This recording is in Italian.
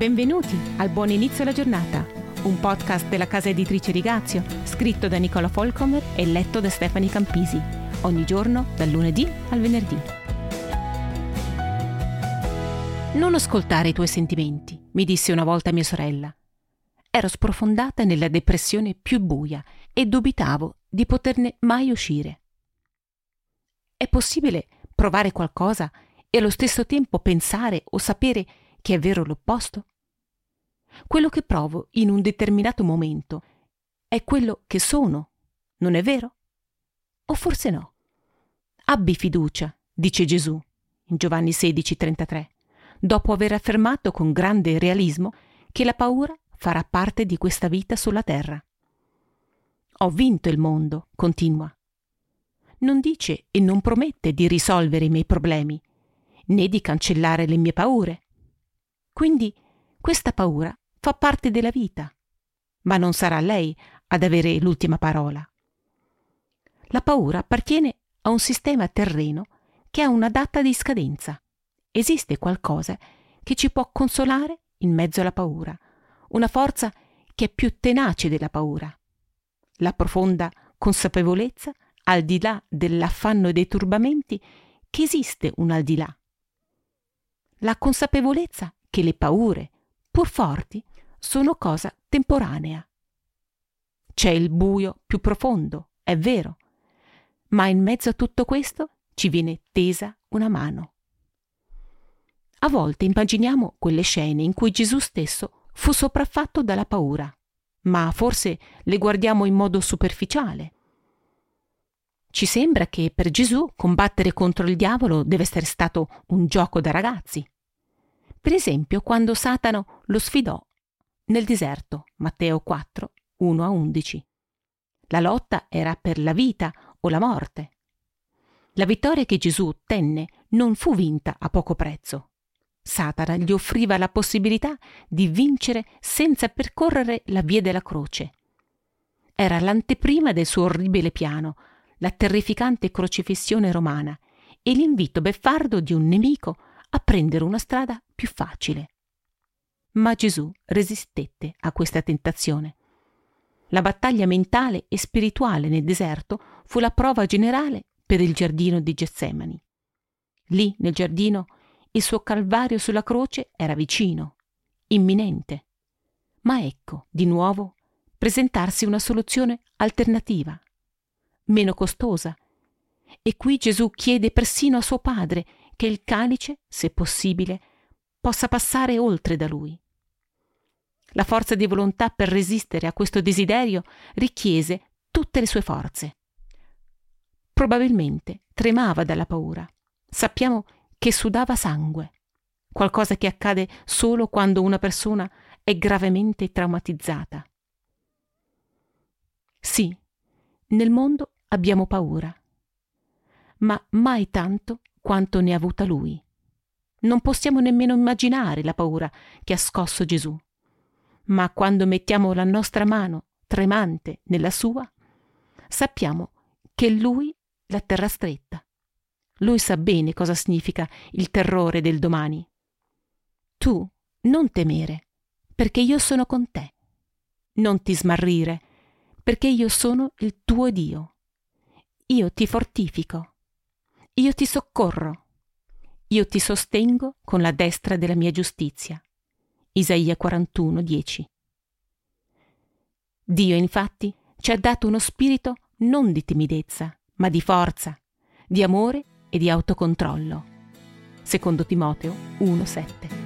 Benvenuti al Buon Inizio alla Giornata, un podcast della casa editrice Rigazio, scritto da Nicola Folcomer e letto da Stefani Campisi, ogni giorno dal lunedì al venerdì. Non ascoltare i tuoi sentimenti, mi disse una volta mia sorella. Ero sprofondata nella depressione più buia e dubitavo di poterne mai uscire. È possibile provare qualcosa e allo stesso tempo pensare o sapere che è vero l'opposto? Quello che provo in un determinato momento è quello che sono, non è vero? O forse no? Abbi fiducia, dice Gesù in Giovanni 16:33, dopo aver affermato con grande realismo che la paura farà parte di questa vita sulla terra. Ho vinto il mondo, continua. Non dice e non promette di risolvere i miei problemi, né di cancellare le mie paure. Quindi questa paura fa parte della vita, ma non sarà lei ad avere l'ultima parola. La paura appartiene a un sistema terreno che ha una data di scadenza. Esiste qualcosa che ci può consolare in mezzo alla paura, una forza che è più tenace della paura. La profonda consapevolezza, al di là dell'affanno e dei turbamenti, che esiste un al di là. La consapevolezza che le paure, pur forti, sono cosa temporanea. C'è il buio più profondo, è vero, ma in mezzo a tutto questo ci viene tesa una mano. A volte immaginiamo quelle scene in cui Gesù stesso fu sopraffatto dalla paura, ma forse le guardiamo in modo superficiale. Ci sembra che per Gesù combattere contro il diavolo deve essere stato un gioco da ragazzi. Per esempio, quando Satano lo sfidò nel deserto, Matteo 4, 1 a 11. La lotta era per la vita o la morte. La vittoria che Gesù ottenne non fu vinta a poco prezzo. Satana gli offriva la possibilità di vincere senza percorrere la via della croce. Era l'anteprima del suo orribile piano, la terrificante crocifissione romana e l'invito beffardo di un nemico a prendere una strada più facile. Ma Gesù resistette a questa tentazione. La battaglia mentale e spirituale nel deserto fu la prova generale per il giardino di Getsemani. Lì, nel giardino, il suo calvario sulla croce era vicino, imminente. Ma ecco, di nuovo, presentarsi una soluzione alternativa, meno costosa. E qui Gesù chiede persino a suo padre che il calice, se possibile, possa passare oltre da lui. La forza di volontà per resistere a questo desiderio richiese tutte le sue forze. Probabilmente tremava dalla paura. Sappiamo che sudava sangue, qualcosa che accade solo quando una persona è gravemente traumatizzata. Sì, nel mondo abbiamo paura, ma mai tanto quanto ne ha avuta lui. Non possiamo nemmeno immaginare la paura che ha scosso Gesù. Ma quando mettiamo la nostra mano tremante nella sua, sappiamo che lui la terrà stretta. Lui sa bene cosa significa il terrore del domani. Tu non temere, perché io sono con te. Non ti smarrire, perché io sono il tuo Dio. Io ti fortifico io ti soccorro. Io ti sostengo con la destra della mia giustizia. Isaia 41, 10. Dio infatti ci ha dato uno spirito non di timidezza, ma di forza, di amore e di autocontrollo. Secondo Timoteo 1, 7.